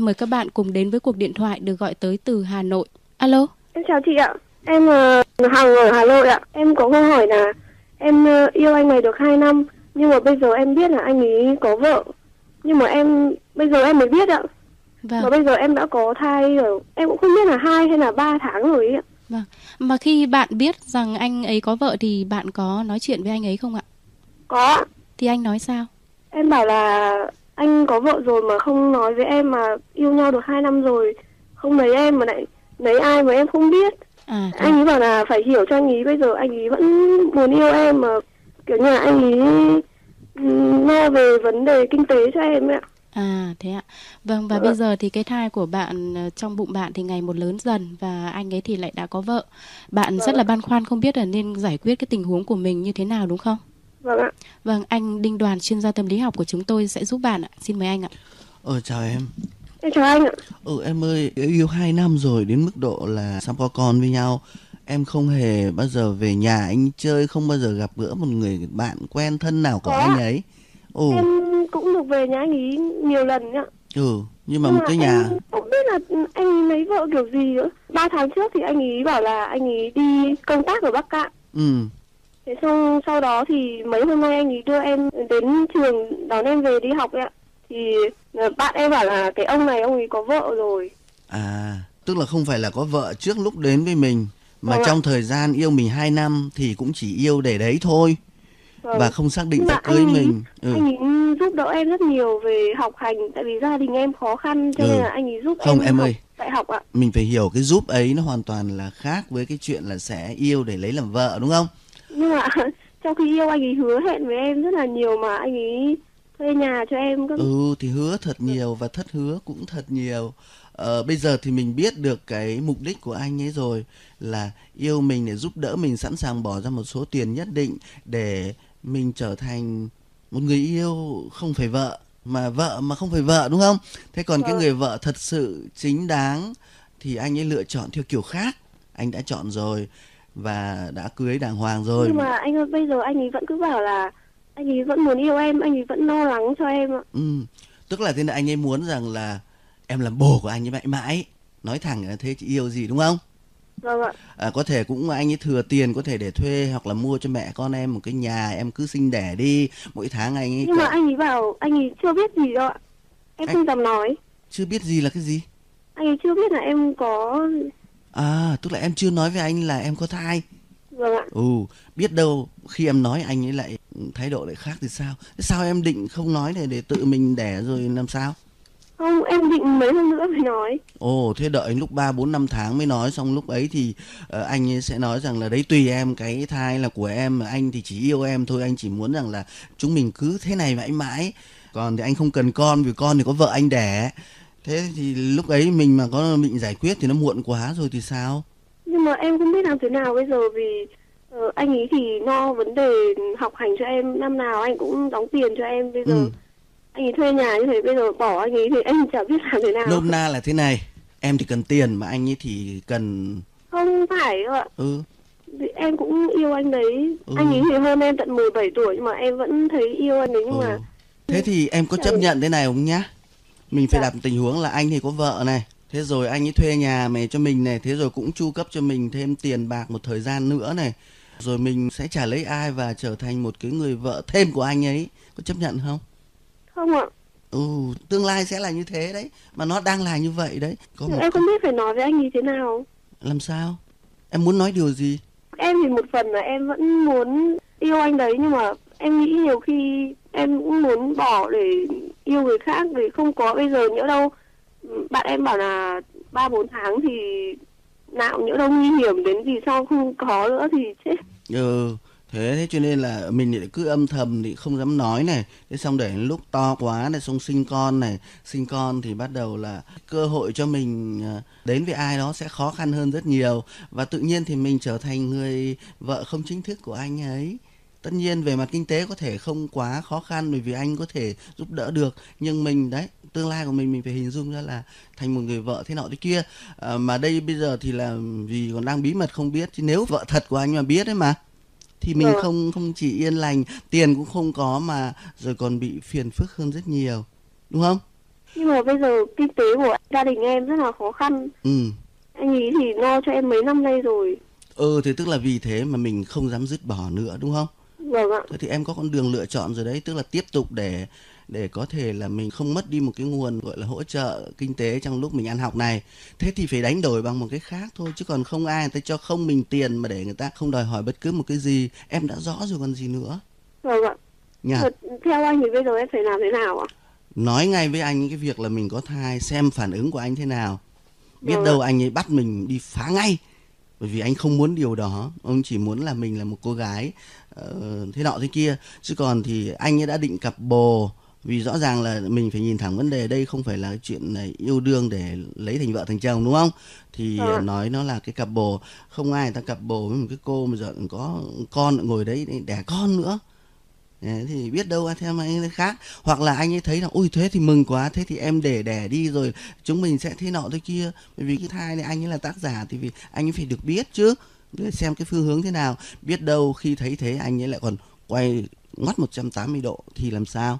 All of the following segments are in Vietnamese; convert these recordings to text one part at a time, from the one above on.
Mời các bạn cùng đến với cuộc điện thoại được gọi tới từ Hà Nội. Alo. Em chào chị ạ. Em uh, Hằng ở Hà Nội ạ. Em có câu hỏi là em uh, yêu anh này được 2 năm nhưng mà bây giờ em biết là anh ấy có vợ. Nhưng mà em bây giờ em mới biết ạ. Vâng. Mà bây giờ em đã có thai rồi. Em cũng không biết là hai hay là 3 tháng rồi ạ. Vâng. Mà khi bạn biết rằng anh ấy có vợ thì bạn có nói chuyện với anh ấy không ạ? Có. Thì anh nói sao? Em bảo là anh có vợ rồi mà không nói với em mà yêu nhau được 2 năm rồi. Không lấy em mà lại lấy ai mà em không biết. À, anh ấy bảo là phải hiểu cho anh ấy bây giờ anh ấy vẫn muốn yêu em mà kiểu như là anh ấy lo về vấn đề kinh tế cho em ạ. À thế ạ. Vâng và ừ. bây giờ thì cái thai của bạn ờ, trong bụng bạn thì ngày một lớn dần và anh ấy thì lại đã có vợ. Bạn ừ. rất là băn khoăn không biết là nên giải quyết cái tình huống của mình như thế nào đúng không? Vâng ạ. Vâng, anh Đinh Đoàn chuyên gia tâm lý học của chúng tôi sẽ giúp bạn ạ. Xin mời anh ạ. Ờ chào em. Em chào anh ạ. Ừ em ơi, yêu 2 năm rồi đến mức độ là sắp có con với nhau. Em không hề bao giờ về nhà anh chơi, không bao giờ gặp gỡ một người bạn quen thân nào của Có. anh ấy. Ồ. Em cũng được về nhà anh ấy nhiều lần nhá. Ừ, nhưng mà nhưng một cái nhà em không biết là anh ấy lấy vợ kiểu gì nữa. Ba tháng trước thì anh ấy bảo là anh ấy đi công tác ở Bắc Cạn. Ừ. Thế xong sau đó thì mấy hôm nay anh ấy đưa em đến trường đón em về đi học ạ. Thì ờ, bạn em bảo là cái ông này ông ấy có vợ rồi. À, tức là không phải là có vợ trước lúc đến với mình mà vâng trong ạ. thời gian yêu mình 2 năm thì cũng chỉ yêu để đấy thôi. Vâng. Và không xác định sẽ cưới anh mình. Ừ. Anh ấy giúp đỡ em rất nhiều về học hành tại vì gia đình em khó khăn cho ừ. nên là anh ấy giúp không, em, em ơi. đại học ạ. Mình phải hiểu cái giúp ấy nó hoàn toàn là khác với cái chuyện là sẽ yêu để lấy làm vợ đúng không? Nhưng mà trong khi yêu anh ấy hứa hẹn với em rất là nhiều mà anh ấy thuê nhà cho em cơ. Ừ thì hứa thật nhiều và thất hứa cũng thật nhiều. Ờ, bây giờ thì mình biết được cái mục đích của anh ấy rồi là yêu mình để giúp đỡ mình sẵn sàng bỏ ra một số tiền nhất định để mình trở thành một người yêu không phải vợ mà vợ mà không phải vợ đúng không? Thế còn vâng. cái người vợ thật sự chính đáng thì anh ấy lựa chọn theo kiểu khác. Anh đã chọn rồi và đã cưới đàng hoàng rồi. Nhưng mà anh ơi bây giờ anh ấy vẫn cứ bảo là anh ấy vẫn muốn yêu em anh ấy vẫn lo lắng cho em ạ. Ừ tức là thế là anh ấy muốn rằng là em làm bồ của anh ấy mãi mãi. Nói thẳng là thế chị yêu gì đúng không? Vâng ạ. À, có thể cũng anh ấy thừa tiền có thể để thuê hoặc là mua cho mẹ con em một cái nhà em cứ sinh đẻ đi. Mỗi tháng anh ấy nhưng cả... mà anh ấy bảo anh ấy chưa biết gì đâu ạ. Em anh... không dám nói. chưa biết gì là cái gì? Anh ấy chưa biết là em có À, tức là em chưa nói với anh là em có thai. Vâng ạ. Ừ, biết đâu khi em nói anh ấy lại thái độ lại khác thì sao? Sao em định không nói để để tự mình đẻ rồi làm sao? Không, em định mấy hôm nữa mới nói. Ồ, thế đợi lúc 3 4 5 tháng mới nói xong lúc ấy thì uh, anh ấy sẽ nói rằng là đấy tùy em cái thai là của em mà anh thì chỉ yêu em thôi, anh chỉ muốn rằng là chúng mình cứ thế này mãi mãi. Còn thì anh không cần con vì con thì có vợ anh đẻ thế thì lúc ấy mình mà có định giải quyết thì nó muộn quá rồi thì sao? Nhưng mà em không biết làm thế nào bây giờ vì uh, anh ấy thì lo vấn đề học hành cho em. Năm nào anh cũng đóng tiền cho em. Bây giờ ừ. anh ấy thuê nhà như thế bây giờ bỏ anh ấy thì em chả biết làm thế nào. Nôm na là thế này em thì cần tiền mà anh ấy thì cần không phải ạ. Ừ. Vì em cũng yêu anh đấy. Ừ. anh ấy thì hơn em tận 17 tuổi nhưng mà em vẫn thấy yêu anh đấy nhưng ừ. mà thế thì em có chấp nhận thế này không nhá mình phải dạ. đặt tình huống là anh thì có vợ này thế rồi anh ấy thuê nhà mày cho mình này thế rồi cũng chu cấp cho mình thêm tiền bạc một thời gian nữa này. Rồi mình sẽ trả lấy ai và trở thành một cái người vợ thêm của anh ấy có chấp nhận không? Không ạ. Ừ tương lai sẽ là như thế đấy mà nó đang là như vậy đấy. Có một... em không biết phải nói với anh như thế nào. Làm sao? Em muốn nói điều gì? Em thì một phần là em vẫn muốn yêu anh đấy nhưng mà em nghĩ nhiều khi em cũng muốn bỏ để yêu người khác vì không có bây giờ nhỡ đâu. Bạn em bảo là ba, bốn tháng thì nào nhỡ đâu nguy hiểm đến gì sau không có nữa thì chết. Ừ thế thế cho nên là mình lại cứ âm thầm thì không dám nói này. Thế xong để lúc to quá này, xong sinh con này, sinh con thì bắt đầu là cơ hội cho mình à, đến với ai đó sẽ khó khăn hơn rất nhiều. Và tự nhiên thì mình trở thành người vợ không chính thức của anh ấy tất nhiên về mặt kinh tế có thể không quá khó khăn bởi vì anh có thể giúp đỡ được nhưng mình đấy tương lai của mình mình phải hình dung ra là thành một người vợ thế nọ thế kia. À, mà đây bây giờ thì là vì còn đang bí mật không biết chứ nếu vợ thật của anh mà biết đấy mà thì mình ừ. không không chỉ yên lành tiền cũng không có mà rồi còn bị phiền phức hơn rất nhiều đúng không? Nhưng mà bây giờ kinh tế của gia đình em rất là khó khăn. Ừ. Anh ấy thì lo cho em mấy năm nay rồi? Ừ thì tức là vì thế mà mình không dám dứt bỏ nữa đúng không vâng ạ. Thế thì em có con đường lựa chọn rồi đấy tức là tiếp tục để để có thể là mình không mất đi một cái nguồn gọi là hỗ trợ kinh tế trong lúc mình ăn học này. Thế thì phải đánh đổi bằng một cái khác thôi chứ còn không ai người ta cho không mình tiền mà để người ta không đòi hỏi bất cứ một cái gì. Em đã rõ rồi còn gì nữa? Vâng ạ. Nha. Theo anh thì bây giờ em phải làm thế nào ạ? Nói ngay với anh cái việc là mình có thai xem phản ứng của anh thế nào. Biết Vâng ạ. đâu anh ấy bắt mình đi phá ngay bởi vì anh không muốn điều đó ông chỉ muốn là mình là một cô gái ờ, thế nọ thế kia. Chứ còn thì anh ấy đã định cặp bồ vì rõ ràng là mình phải nhìn thẳng vấn đề đây không phải là chuyện là yêu đương để lấy thành vợ thành chồng đúng không? Thì ờ, nói nó là cái cặp bồ không ai người ta cặp bồ với một cái cô mà giờ có con ngồi đấy đẻ con nữa Đấy, thì biết đâu theo mà anh ấy khác. Hoặc là anh ấy thấy là ôi thế thì mừng quá thế thì em để đẻ đi rồi chúng mình sẽ thế nọ thế kia. Bởi vì cái thai này anh ấy là tác giả thì vì anh ấy phải được biết chứ. Để xem cái phương hướng thế nào. Biết đâu khi thấy thế anh ấy lại còn quay ngoắt 180 độ thì làm sao?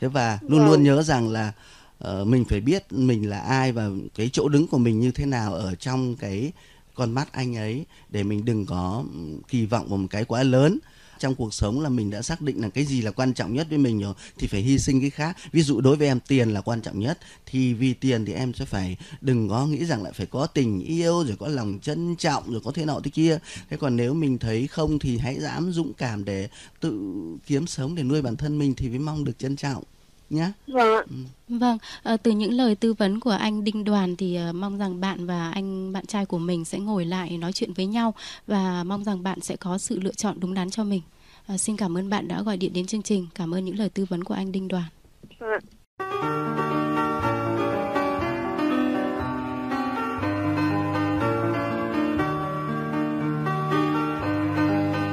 Thế và luôn Vâng. luôn nhớ rằng là ờ, mình phải biết mình là ai và cái chỗ đứng của mình như thế nào ở trong cái con mắt anh ấy để mình đừng có ừm, kỳ vọng vào một cái quá lớn trong cuộc sống là mình đã xác định là cái gì là quan trọng nhất với mình rồi, thì phải hy sinh cái khác. Ví dụ đối với em, tiền là quan trọng nhất. Thì vì tiền thì em sẽ phải đừng có nghĩ rằng lại phải có tình yêu, rồi có lòng trân trọng, rồi có thế nọ thế kia. Thế còn nếu mình thấy không thì hãy dám dũng cảm để tự kiếm sống, để nuôi bản thân mình thì mới mong được trân trọng nhá vâng Vâng, ờ, từ những lời tư vấn của anh Đinh Đoàn thì ờ, mong rằng bạn và anh bạn trai của mình sẽ ngồi lại nói chuyện với nhau và mong rằng bạn sẽ có sự lựa chọn đúng đắn cho mình. Ờ, xin cảm ơn bạn đã gọi điện đến chương trình. Cảm ơn những lời tư vấn của anh Đinh Đoàn. vâng